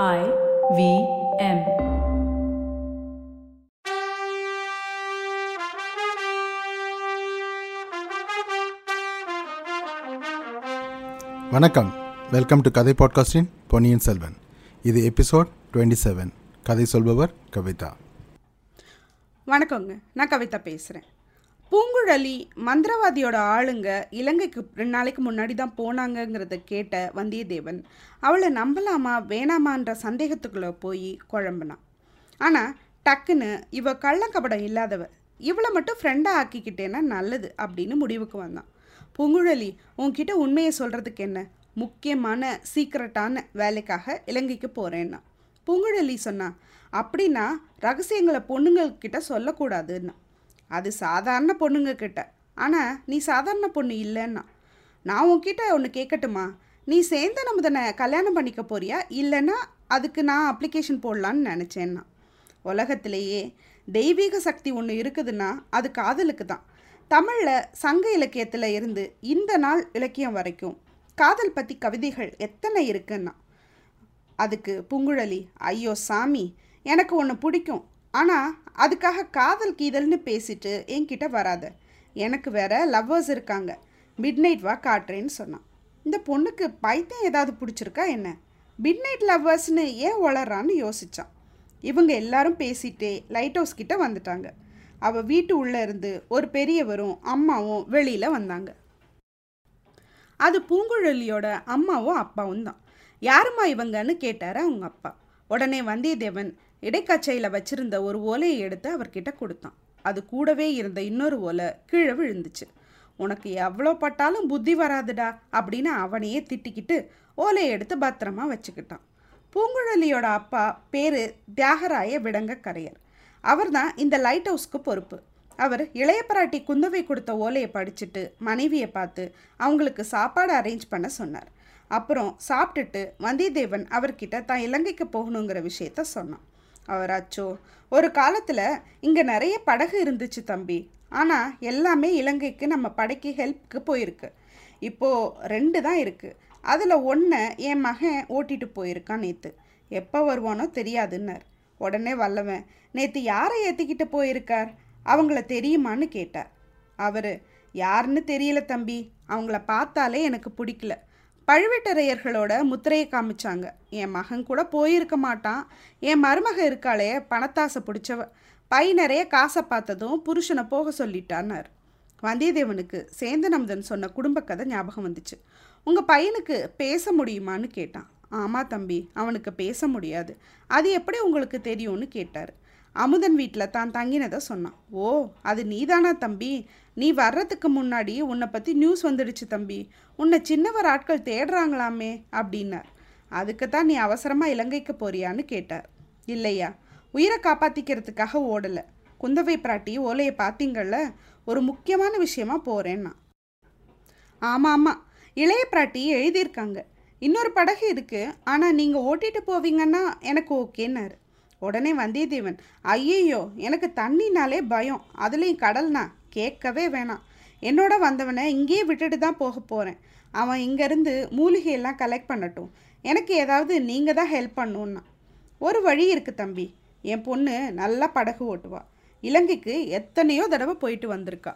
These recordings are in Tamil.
I V M. வணக்கம். வெல்கம் டு கதை பாட்காஸ்டின் பொன்னியின் செல்வன் இது எபிசோட் டுவெண்ட்டி செவன் கதை சொல்பவர் கவிதா. வணக்கங்க. நான் கவிதா பேசுகிறேன் பூங்குழலி மந்திரவாதியோட ஆளுங்க இலங்கைக்கு ரெண்டு நாளைக்கு முன்னாடி தான் போனாங்கங்கிறத கேட்ட வந்தியத்தேவன் அவளை நம்பலாமா வேணாமான்ற சந்தேகத்துக்குள்ளே போய் குழம்புனான். ஆனால் டக்குன்னு இவ கள்ளக்கபடம் இல்லாதவ இவளை மட்டும் ஃப்ரெண்டாக ஆக்கிக்கிட்டேன்னா நல்லது அப்படின்னு முடிவுக்கு வந்தான். பூங்குழலி உன்கிட்ட உண்மையை சொல்கிறதுக்கு என்ன? முக்கியமான சீக்ரெட்டான வேலைக்காக இலங்கைக்கு போகிறேன்னா பூங்குழலி சொன்னா அப்படின்னா ரகசியங்களை பொண்ணுங்கள்கிட்ட சொல்லக்கூடாதுன்னா. அது சாதாரண பொண்ணுங்க கிட்ட. ஆனால் நீ சாதாரண பொண்ணு இல்லைன்னா? நான் உன்கிட்ட ஒன்று கேட்கட்டுமா நீ சேர்ந்த நமுதனை கல்யாணம் பண்ணிக்க போறியா? இல்லைன்னா அதுக்கு நான் அப்ளிகேஷன் போடலான்னு நினச்சேன்னா. உலகத்திலேயே தெய்வீக சக்தி ஒன்று இருக்குதுன்னா அது காதலுக்கு தான் தமிழில் சங்க இலக்கியத்தில் இருந்து இந்த நாள் இலக்கியம் வரைக்கும் காதல் பற்றி கவிதைகள் எத்தனை இருக்குன்னா? அதுக்கு பூங்குழலி ஐயோ சாமி எனக்கு ஒன்று பிடிக்கும். ஆனால் அதுக்காக காதல் கீதல்னு பேசிட்டு என்கிட்ட வராத. எனக்கு வேற லவ்வர்ஸ் இருக்காங்க. மிட் நைட் வா காட்டுறேன்னு சொன்னான். இந்த பொண்ணுக்கு பைத்தியம் ஏதாவது பிடிச்சிருக்கா என்ன? மிட் நைட் லவ்வர்ஸ்னு ஏன் வளர்றான்னு யோசித்தான் இவங்க எல்லாரும் பேசிட்டே லைட் ஹவுஸ் கிட்ட வந்துட்டாங்க. அவள் வீட்டு உள்ளே இருந்து ஒரு பெரியவரும் அம்மாவும் வெளியில் வந்தாங்க. அது பூங்குழலியோட அம்மாவும் அப்பாவும் தான். யாரும்மா இவங்கன்னு கேட்டார் அவங்க அப்பா. உடனே வந்தியத்தேவன் இடைக்காச்சையில் வச்சிருந்த ஒரு ஓலையை எடுத்து அவர்கிட்ட கொடுத்தான். அது கூடவே இருந்த இன்னொரு ஓலை கீழே விழுந்துச்சு. உனக்கு எவ்வளோ பட்டாலும் புத்தி வராதுடா அப்படின்னு அவனையே திட்டிக்கிட்டு ஓலையை எடுத்து பத்திரமா வச்சுக்கிட்டான். பூங்குழலியோட அப்பா பேரு தியாகராய விடங்க கரையர் அவர்தான் இந்த லைட் ஹவுஸ்க்கு பொறுப்பு. அவர் இளைய பிராட்டி குந்தவை கொடுத்த ஓலையை படிச்சுட்டு மனைவியை பார்த்து அவங்களுக்கு சாப்பாடு அரேஞ்ச் பண்ண சொன்னார். அப்புறம் சாப்பிட்டுட்டு வந்தியத்தேவன் அவர்கிட்ட தான் இலங்கைக்கு போகணுங்கிற விஷயத்த சொன்னான். அவர் அச்சோ ஒரு காலத்தில் இங்கே நிறைய படகு இருந்துச்சு தம்பி. ஆனால் எல்லாமே இலங்கைக்கு நம்ம படைக்கு ஹெல்ப்க்கு போயிருக்கு. இப்போது ரெண்டு தான் இருக்குது அதில் ஒன்றை என் மகன் ஓட்டிகிட்டு போயிருக்கான் நேற்று எப்போ வருவானோ தெரியாதுன்னார். உடனே வல்லவன் நேற்று யாரை ஏற்றிக்கிட்டு போயிருக்கார்? அவங்கள தெரியுமான்னு கேட்டார். அவர் யாருன்னு தெரியல தம்பி. அவங்கள பார்த்தாலே எனக்கு பிடிக்கல. பழுவேட்டரையர்களோட முத்திரையை காமிச்சாங்க. என் மகன் கூட போயிருக்க மாட்டான். என் மருமக இருக்காளே பணத்தாசை பிடிச்சவ. பை நிறைய காசை பார்த்ததும் புருஷனை போக சொல்லிட்டான்னார். வந்தியத்தேவனுக்கு சேந்தனமுதன் சொன்ன குடும்ப கதை ஞாபகம் வந்துச்சு. உங்கள் பையனுக்கு பேச முடியுமான்னு கேட்டான். ஆமாம் தம்பி அவனுக்கு பேச முடியாது. அது எப்படி உங்களுக்கு தெரியும்னு கேட்டார். அமுதன் வீட்டில் தான் தங்கினதை சொன்னான். ஓ அது நீதானா தம்பி? நீ வர்றதுக்கு முன்னாடி உன்னை பற்றி நியூஸ் வந்துடுச்சு தம்பி. உன்னை சின்னவர் ஆட்கள் தேடுறாங்களாமே அப்படின்னார். அதுக்கு தான் நீ அவசரமாக இலங்கைக்கு போறியான்னு கேட்டார். இல்லையா? உயிரை காப்பாற்றிக்கிறதுக்காக ஓடலை. குந்தவை பிராட்டி ஓலையை பார்த்தீங்கள்ல ஒரு முக்கியமான விஷயமா போகிறேன்னா ஆமாம் ஆமாம் இளைய பிராட்டி எழுதியிருக்காங்க. இன்னொரு படகு இருக்குது ஆனால் நீங்கள் ஓட்டிட்டு போவீங்கன்னா எனக்கு ஓகேன்னாரு. உடனே வந்தியத்தேவன் ஐயையோ எனக்கு தண்ணினாலே பயம். அதுலேயும் கடல்னா கேட்கவே வேணாம். என்னோட வந்தவனை இங்கேயே விட்டுட்டு தான் போக போகிறேன் அவன் இங்கேருந்து மூலிகையெல்லாம் கலெக்ட் பண்ணட்டும். எனக்கு ஏதாவது நீங்கள் தான் ஹெல்ப் பண்ணணுன்னா ஒரு வழி இருக்குது தம்பி. என் பொண்ணு நல்லா படகு ஓட்டுவா. இலங்கைக்கு எத்தனையோ தடவை போயிட்டு வந்திருக்கா.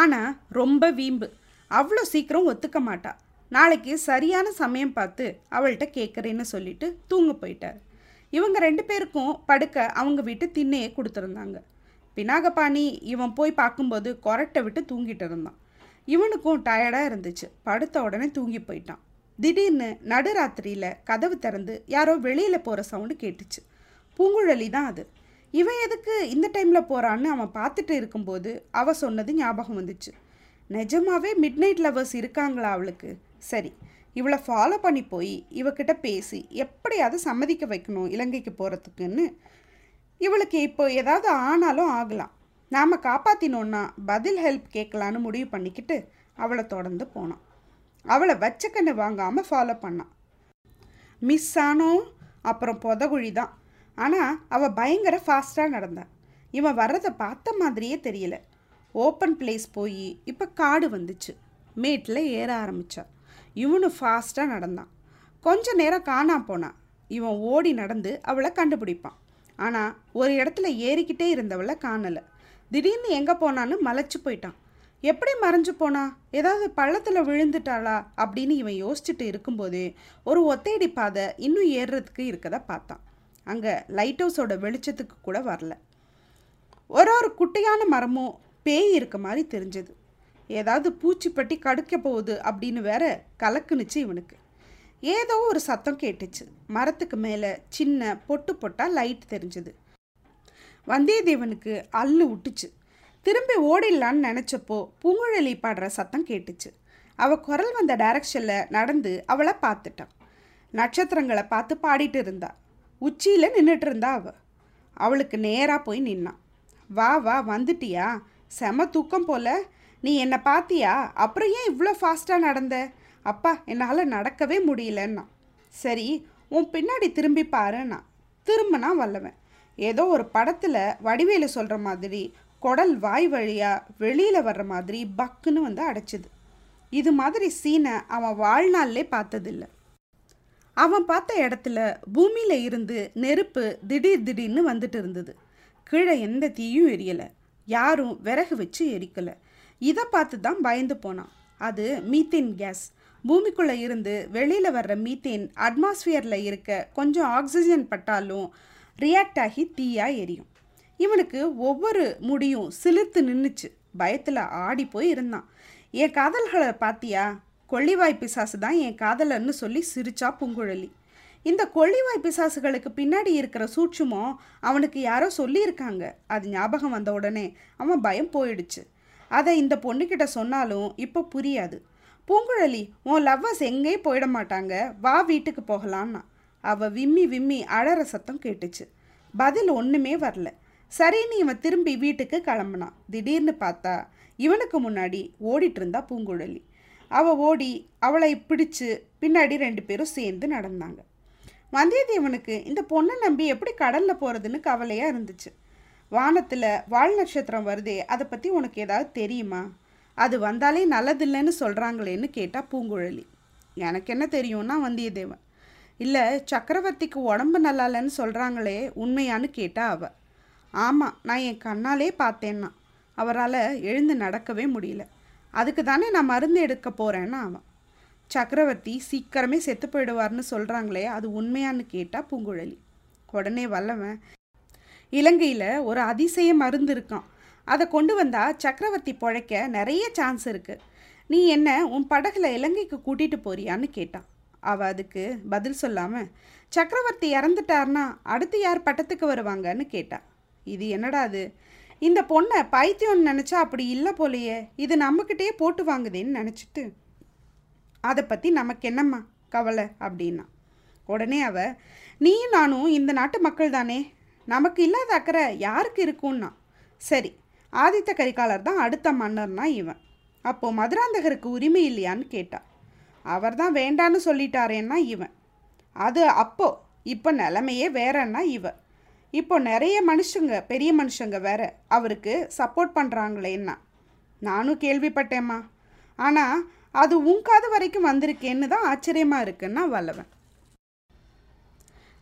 ஆனால் ரொம்ப வீம்பு. அவ்வளோ சீக்கிரம் ஒத்துக்க மாட்டா. நாளைக்கு சரியான சமயம் பார்த்து அவள்கிட்ட கேட்குறேன்னு சொல்லிட்டு தூங்க போயிட்டார். இவங்க ரெண்டு பேருக்கும் படுக்க அவங்க வீட்டு திண்ணையே கொடுத்துருந்தாங்க. பினாகபாணி இவன் போய் பார்க்கும்போது கொரட்டை விட்டு தூங்கிட்டு இருந்தான். இவனுக்கும் டயர்டாக இருந்துச்சு. படுத்த உடனே தூங்கி போயிட்டான். திடீர்னு நடுராத்திரியில் கதவு திறந்து யாரோ வெளியில் போகிற சவுண்டு கேட்டுச்சு. பூங்குழலி தான் அது. இவன் எதுக்கு இந்த டைமில் போகிறான்னு அவன் பார்த்துட்டு இருக்கும்போது அவள் சொன்னது ஞாபகம் வந்துச்சு. நிஜமாவே மிட் நைட் லவர்ஸ் இருக்காங்களா அவளுக்கு? சரி. இவளை ஃபாலோ பண்ணி போய் இவகிட்ட பேசி எப்படியாவது சம்மதிக்க வைக்கணும் இலங்கைக்கு போகிறதுக்குன்னு இவளுக்கு இப்போ ஏதாவது ஆனாலும் ஆகலாம். நாம் காப்பாற்றினோன்னா பதில் ஹெல்ப் கேட்கலான்னு முடிவு பண்ணிக்கிட்டு அவளை தொடர்ந்து போனான். அவளை வச்சக்கண்ணு வாங்காமல் ஃபாலோ பண்ணான். மிஸ் ஆனோம் அப்புறம் புதகுழி தான் ஆனால் அவள் பயங்கர ஃபாஸ்ட்டாக நடந்தாள் இவன் வர்றதை பார்த்த மாதிரியே தெரியல. ஓப்பன் பிளேஸ் போய் இப்போ காடு வந்துச்சு. மேட்டில் ஏற ஆரம்பித்தான் இவனு ஃபாஸ்ட்டாக நடந்தான். கொஞ்ச நேரம் காணாம போனான் இவன் ஓடி நடந்து அவளை கண்டுபிடிப்பான். ஆனால் ஒரு இடத்துல ஏறிக்கிட்டே இருந்தவளை காணலை. திடீர்னு எங்கே போனான்னு மலைச்சு போயிட்டான். எப்படி மறைஞ்சு போனா? ஏதாவது பள்ளத்தில் விழுந்துட்டாளா? அப்படின்னு இவன் யோசிச்சுட்டு இருக்கும்போதே ஒரு ஒத்தையடி பாதை இன்னும் ஏறுறதுக்கு இருக்கதை பார்த்தான். அங்கே லைட் ஹவுஸோட வெளிச்சத்துக்கு கூட வரல. ஒரு ஒரு குட்டையான மரமும் பேய் இருக்க மாதிரி தெரிஞ்சது. ஏதாவது பூச்சிப்பட்டி கடுக்க போகுது அப்படின்னு வேற கலக்குனுச்சு இவனுக்கு. ஏதோ ஒரு சத்தம் கேட்டுச்சு. மரத்துக்கு மேலே சின்ன பொட்டு பொட்டா லைட் தெரிஞ்சுது. வந்தியத்தேவனுக்கு அல்லு விட்டுச்சு திரும்பி ஓடிடலான்னு நினச்சப்போ பூங்குழலி பாடுற சத்தம் கேட்டுச்சு. அவள் குரல் வந்த டைரக்ஷனில் நடந்து அவளை பார்த்துட்டான் நட்சத்திரங்களை பார்த்து பாடிட்டு இருந்தா. உச்சியில் நின்றுட்டு இருந்தா அவள் அவளுக்கு நேராக போய் நின்னான் வா வா வந்துட்டியா? செம தூக்கம் போல. நீ என்னை பார்த்தியா அப்புறம் ஏன் இவ்வளோ ஃபாஸ்ட்டாக நடந்த? அப்பா என்னால் நடக்கவே முடியலன்னா. சரி உன் பின்னாடி திரும்பி பாருன்னா திரும்பினா வல்லவன். ஏதோ ஒரு படத்தில் வடிவேலு சொல்கிற மாதிரி குடல் வாய் வழியாக வெளியில் வர்ற மாதிரி பக்குன்னு வந்து அடைச்சிது. இது மாதிரி சீனை அவன் வாழ்நாள்லே பார்த்ததில்ல. அவன் பார்த்த இடத்துல பூமியில் இருந்து நெருப்பு திடீர் திடீர்னு வந்துட்டு இருந்தது. கீழே எந்த தீயும் எரியலை. யாரும் விறகு வச்சு எரிக்கலை. இதை பார்த்து தான் பயந்து போனான். அது மீத்தேன் கேஸ். பூமிக்குள்ளே இருந்து வெளியில் வர்ற மீத்தேன் அட்மாஸ்ஃபியரில் இருக்க கொஞ்சம் ஆக்சிஜன் பட்டாலும் ரியாக்ட் ஆகி தீயாக எரியும். இவனுக்கு ஒவ்வொரு முடியும் சிலிர்த்து நின்றுச்சு பயத்தில் ஆடி போய் இருந்தான். என் காதல்களை பார்த்தியா? கொள்ளிவாய் பிசாசு தான் என் காதலன்னு சொல்லி சிரிச்சா பூங்குழலி. இந்த கொள்ளிவாய் பிசாசுகளுக்கு பின்னாடி இருக்கிற சூட்சுமோ அவனுக்கு யாரோ சொல்லியிருக்காங்க. அது ஞாபகம் வந்த உடனே அவன் பயம் போயிடுச்சு. அதை இந்த பொண்ணுக்கிட்ட சொன்னாலும் இப்போ புரியாது. பூங்குழலி உன் லவ்வர்ஸ் எங்கேயும் போயிட மாட்டாங்க. வா வீட்டுக்கு போகலான்னா அவ விம்மி விம்மி அழற சத்தம் கேட்டுச்சு. பதில் ஒன்றுமே வரல. சரின்னு இவன் திரும்பி வீட்டுக்கு கிளம்புனான் திடீர்னு பார்த்தா இவனுக்கு முன்னாடி ஓடிட்டு இருந்தா பூங்குழலி. அவ ஓடி அவளை பிடிச்சு பின்னாடி ரெண்டு பேரும் சேர்ந்து நடந்தாங்க. வந்தியத்தேவனுக்கு இந்த பொண்ணை நம்பி எப்படி கடலில் போகிறதுன்னு கவலையாக இருந்துச்சு. வானத்தில் வால் நட்சத்திரம் வருதே அதை பற்றி உனக்கு ஏதாவது தெரியுமா? அது வந்தாலே நல்லதில்லைன்னு சொல்கிறாங்களேன்னு கேட்டால் பூங்குழலி. எனக்கு என்ன தெரியும்னா வந்தியத்தேவன். இல்லை சக்கரவர்த்திக்கு உடம்பு நல்லா இல்லைன்னு சொல்கிறாங்களே உண்மையான்னு கேட்டா அவ. ஆமாம் நான் என் கண்ணாலே பார்த்தேன்னா அவரால் எழுந்து நடக்கவே முடியல. அதுக்கு தானே நான் மருந்து எடுக்க போகிறேன்னா அவன் சக்கரவர்த்தி சீக்கிரமே செத்து போயிடுவார்னு சொல்கிறாங்களே அது உண்மையான்னு கேட்டால் பூங்குழலி. உடனே வல்லவன் இலங்கையில் ஒரு அதிசய மருந்து இருக்கான் அதை கொண்டு வந்தால் சக்கரவர்த்தி பிழைக்க நிறைய சான்ஸ் இருக்குது நீ என்ன உன் படகுல இலங்கைக்கு கூட்டிகிட்டு போறியான்னு கேட்டான். அவள் அதுக்கு பதில் சொல்லாமல் சக்கரவர்த்தி இறந்துட்டார்னா அடுத்து யார் பட்டத்துக்கு வருவாங்கன்னு கேட்டா இது என்னடா அது? இந்த பொண்ணை பைத்தியம்னு நினச்சா அப்படி இல்லை போலையே இது நம்மக்கிட்டேயே போட்டு வாங்குதேன்னு நினச்சிட்டு. அதை பற்றி நமக்கு என்னம்மா கவலை? அப்படின்னா. உடனே அவ நீயும் நானும் இந்த நாட்டு மக்கள் தானே நமக்கு இல்லாத அக்கறை யாருக்கு இருக்கும்னா? சரி ஆதித்த கரிகாலர் தான் அடுத்த மன்னர்னா இவன். அப்போது மதுராந்தகருக்கு உரிமை இல்லையான்னு கேட்டா. அவர் தான் வேண்டான்னு சொல்லிட்டாரேன்னா இவன். அது அப்போ இப்போ நிலைமையே வேறன்னா இவ இப்போ நிறைய மனுஷங்க பெரிய மனுஷங்க வேற அவருக்கு சப்போர்ட் பண்ணுறாங்களேன்னா நானும் கேள்விப்பட்டேம்மா. ஆனால் அது உங்காத வரைக்கும் வந்திருக்கேன்னு தான் ஆச்சரியமாக இருக்குன்னா வல்லவன்.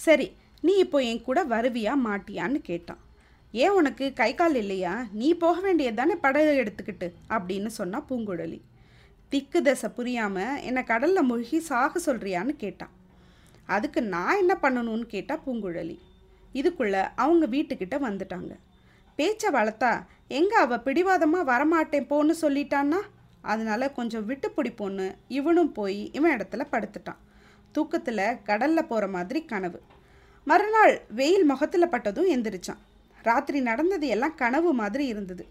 சரி நீ இப்போ என் கூட வருவியா மாட்டியான்னு கேட்டான். ஏன் உனக்கு கை கால் இல்லையா? நீ போக வேண்டியது தானே படகு எடுத்துக்கிட்டு? அப்படின்னு சொன்னா பூங்குழலி. திக்கு தசை புரியாமல் என்னை கடலில் மூழ்கி சாக சொல்கிறியான்னு கேட்டான். அதுக்கு நான் என்ன பண்ணணும்னு கேட்டால் பூங்குழலி. இதுக்குள்ளே அவங்க வீட்டுக்கிட்ட வந்துட்டாங்க. பேச்சை வளர்த்தா எங்கே அவள் பிடிவாதமாக வரமாட்டேன் போன்னு சொல்லிட்டான்னா? அதனால் கொஞ்சம் விட்டு பிடிப்போன்னு. இவனும் போய் இவன் இடத்துல படுத்துட்டான். தூக்கத்தில் கடலில் போகிற மாதிரி கனவு. மறுநாள் வெயில் முகத்தில் பட்டதும் எந்திரிச்சான். ராத்திரி நடந்தது எல்லாம் கனவு மாதிரி இருந்தது.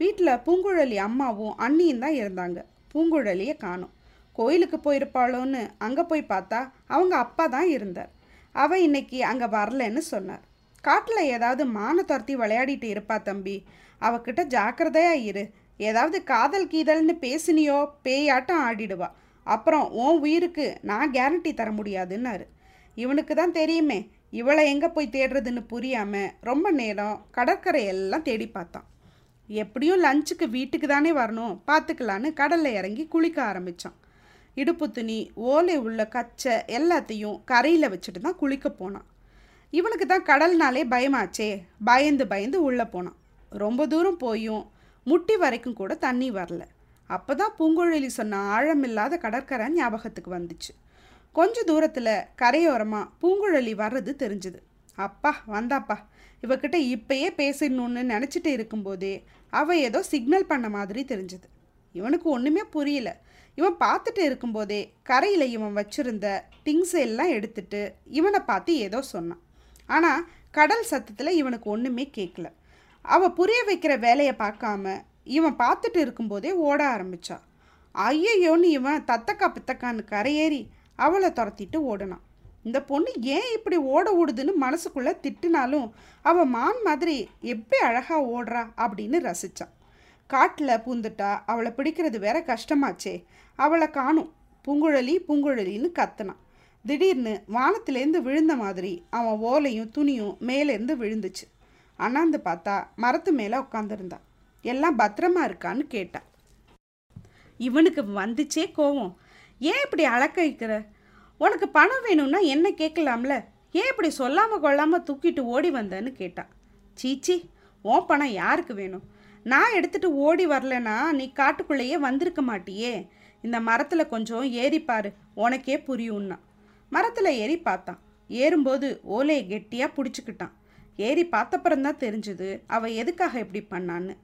வீட்டில் பூங்குழலி அம்மாவும் அண்ணியும் தான் இருந்தாங்க. பூங்குழலியை காணும். கோயிலுக்கு போயிருப்பாளோன்னு அங்கே போய் பார்த்தா அவங்க அப்பா தான் இருந்தார். அவ இன்னைக்கு அங்கே வரலன்னு சொன்னார். காட்டில் ஏதாவது மானை துரத்தி விளையாடிட்டு இருப்பா தம்பி. அவகிட்ட ஜாக்கிரதையா இரு. ஏதாவது காதல் கீதல்னு பேசினியோ பேயாட்டம் ஆடிடுவா. அப்புறம் உன் உயிருக்கு நான் கேரண்டி தர முடியாதுன்னாரு. இவனுக்கு தான் தெரியுமே இவளை எங்கே போய் தேடுறதுன்னு புரியாமல் ரொம்ப நேரம் கடற்கரை எல்லாம் தேடி பார்த்தான். எப்படியும் லஞ்சுக்கு வீட்டுக்கு தானே வரணும் பார்த்துக்கலான்னு கடலில் இறங்கி குளிக்க ஆரம்பித்தான் இடுப்பு துணி ஓலை உள்ள கச்சை எல்லாத்தையும் கரையில் வச்சுட்டு தான் குளிக்க போனான். இவனுக்கு தான் கடல்னாலே பயமாச்சே பயந்து பயந்து உள்ளே போனான். ரொம்ப தூரம் போயும் முட்டி வரைக்கும் கூட தண்ணி வரல. அப்போ தான் பூங்குழலி சொன்ன ஆழமில்லாத கடற்கரை ஞாபகத்துக்கு வந்துச்சு. கொஞ்ச தூரத்தில் கரையோரமாக பூங்குழலி வர்றது தெரிஞ்சுது. அப்பா வந்தாப்பா. இவகிட்ட இப்பயே பேசிடணும்னு நினச்சிட்டு இருக்கும்போதே அவள் ஏதோ சிக்னல் பண்ண மாதிரி தெரிஞ்சுது. இவனுக்கு ஒன்றுமே புரியல. இவன் பார்த்துட்டு இருக்கும்போதே கரையில் இவன் வச்சுருந்த திங்ஸ் எல்லாம் எடுத்துட்டு இவனை பார்த்து ஏதோ சொன்னான். ஆனால் கடல் சத்தத்தில் இவனுக்கு ஒன்றுமே கேட்கல அவள் புரிய வைக்கிற வேலையை பார்க்காம இவன் பார்த்துட்டு இருக்கும்போதே ஓட ஆரம்பித்தான் ஐயையோன்னு இவன் தத்தக்கா பித்தக்கான்னு கரையேறி அவளை துரத்திட்டு ஓடினான் இந்த பொண்ணு ஏன் இப்படி ஓட ஓடுதுன்னு மனசுக்குள்ளே திட்டினாலும் அவள் மான் மாதிரி எப்படி அழகாக ஓடுறா அப்படின்னு ரசித்தான் காட்டில் பூந்துட்டா அவளை பிடிக்கிறது வேற கஷ்டமாச்சே. அவளை காணும். பூங்குழலி பூங்குழலின்னு கத்துனான். திடீர்னு வானத்திலேருந்து விழுந்த மாதிரி அவன் ஓலையும் துணியும் மேலேருந்து விழுந்துச்சு. அண்ணாந்து பார்த்தா மரத்து மேலே உட்காந்துருந்தான் எல்லாம் பத்திரமா இருக்கான்னு கேட்டான் இவனுக்கு வந்துச்சே கோவம். ஏன் இப்படி அழக்க வைக்கிற? உனக்கு பணம் வேணும்னா என்ன கேட்கலாம்ல? ஏன் இப்படி சொல்லாமல் கொள்ளாமல் தூக்கிட்டு ஓடி வந்தேன்னு கேட்டான் சீச்சி உன் பணம் யாருக்கு வேணும்? நான் எடுத்துட்டு ஓடி வரலனா நீ காட்டுக்குள்ளேயே வந்திருக்க மாட்டியே. இந்த மரத்தில் கொஞ்சம் ஏறிப்பாரு உனக்கே புரியும்னா. மரத்தில் ஏறி பார்த்தான். ஏறும்போது ஓலையை கெட்டியாக பிடிச்சிக்கிட்டான். ஏறி பார்த்தப்புறம்தான் தெரிஞ்சுது அவள் எதுக்காக இப்படி பண்ணான்னு.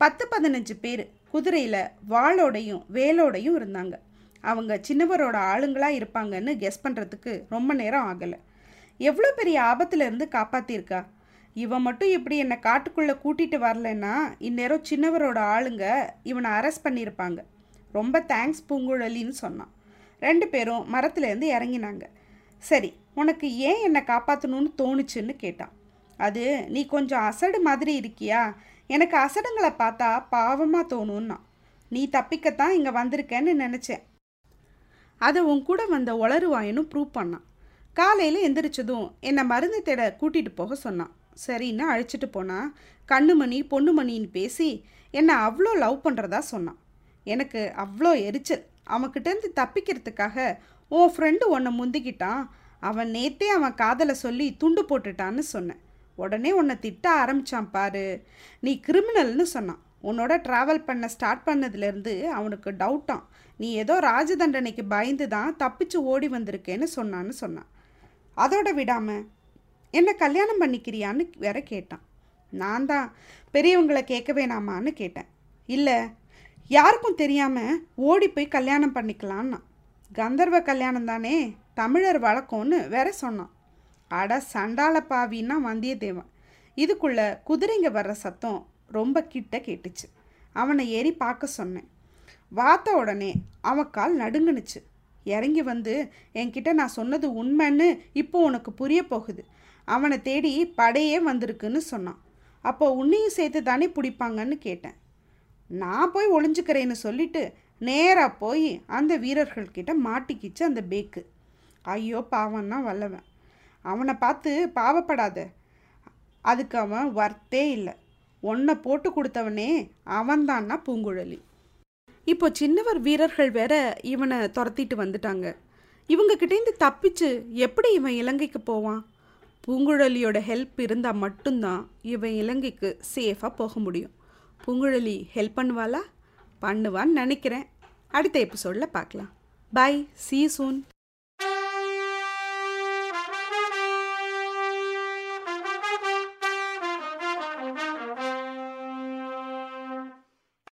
பத்து பதினஞ்சு பேர் குதிரையில் வாளோடையும் வேலோடையும் இருந்தாங்க. அவங்க சின்னவரோட ஆளுங்களா இருப்பாங்கன்னு கெஸ் பண்ணுறதுக்கு ரொம்ப நேரம் ஆகலை. எவ்வளோ பெரிய ஆபத்துலேருந்து காப்பாற்றிருக்கா இவன் மட்டும் இப்படி என்னை காட்டுக்குள்ளே கூட்டிகிட்டு வரலன்னா இந்நேரம் சின்னவரோட ஆளுங்க இவனை அரெஸ்ட் பண்ணியிருப்பாங்க ரொம்ப தேங்க்ஸ் பூங்குழலின்னு சொன்னான். ரெண்டு பேரும் மரத்துலேருந்து இறங்கினாங்க. சரி உனக்கு ஏன் என்னை காப்பாற்றணும்னு தோணுச்சுன்னு கேட்டான். அது நீ கொஞ்சம் அசடு மாதிரி இருக்கியா? எனக்கு அசடுங்களை பார்த்தா பாவமாக தோணும்னா நீ தப்பிக்கத்தான் இங்கே வந்திருக்கேன்னு நினச்சேன். அதை உன் கூட வந்த உளறுவாயனும் ப்ரூவ் பண்ணான். காலையில் எந்திரிச்சதும் என்னை மருந்து தேட கூட்டிகிட்டு போக சொன்னான். சரின்னு அழைச்சிட்டு போனால் கண்ணுமணி பொண்ணுமணின்னு பேசி என்னை அவ்வளோ லவ் பண்ணுறதா சொன்னான். எனக்கு அவ்வளோ எரிச்சல். அவன்கிட்டேருந்து தப்பிக்கிறதுக்காக உன் ஃப்ரெண்டு உன்னை முந்திக்கிட்டான். அவன் நேத்தே அவன் காதலை சொல்லி துண்டு போட்டுட்டான்னு சொன்னேன். உடனே உன்னை திட்ட ஆரம்பிச்சான் பாரு. நீ கிரிமினல்னு சொன்னான். உன்னோட ட்ராவல் பண்ண ஸ்டார்ட் பண்ணதுலேருந்து அவனுக்கு டவுட்டான் நீ ஏதோ ராஜ தண்டனைக்கு பயந்து தான் தப்பிச்சு ஓடி வந்திருக்கேன்னு சொன்னான்னு சொன்னான். அதோட விடாமல் என்ன கல்யாணம் பண்ணிக்கிறியான்னு வேற கேட்டான். நான் தான் பெரியவங்களை கேட்க வேணாமான்னு கேட்டேன். இல்லை யாருக்கும் தெரியாமல் ஓடி போய் கல்யாணம் பண்ணிக்கலான்னா கந்தர்வ கல்யாணம் தானே தமிழர் வழக்கம்னு வேற சொன்னான். அட சண்டாள பாவின்னா வந்தியத்தேவன். இதுக்குள்ளே குதிரைங்க வர்ற சத்தம் ரொம்ப கிட்ட கேட்டுச்சு. அவனை ஏறி பார்க்க சொன்னேன். வாத்த உடனே அவன் கால் நடுங்குனுச்சு. இறங்கி வந்து என்கிட்ட நான் சொன்னது உண்மைன்னு இப்போ உனக்கு புரிய போகுது. அவனை தேடி படையே வந்திருக்குன்னு சொன்னான். அப்போ உன்னையும் சேர்த்து தானே பிடிப்பாங்கன்னு கேட்டேன். நான் போய் ஒளிஞ்சுக்கிறேன்னு சொல்லிட்டு நேராக போய் அந்த வீரர்கள்கிட்ட மாட்டிக்கிச்சு அந்த பேக்கு. ஐயோ பாவம்னா வல்லவன். அவனை பார்த்து பாவப்படாத. அதுக்கு அவன் வர்த்தே இல்லை. ஒன்றை போட்டு கொடுத்தவனே அவன்தான்னா பூங்குழலி. இப்போ சின்னவர் வீரர்கள் வேற இவனை துரத்திட்டு வந்துட்டாங்க. இவங்க கிட்டேருந்து தப்பிச்சு எப்படி இவன் இலங்கைக்கு போவான்? பூங்குழலியோட ஹெல்ப் இருந்தால் மட்டும்தான் இவன் இலங்கைக்கு சேஃபாக போக முடியும். பூங்குழலி ஹெல்ப் பண்ணுவாளா? பண்ணுவான்னு நினைக்கிறேன். அடுத்த எபிசோடில் பார்க்கலாம். பை சீ சூன்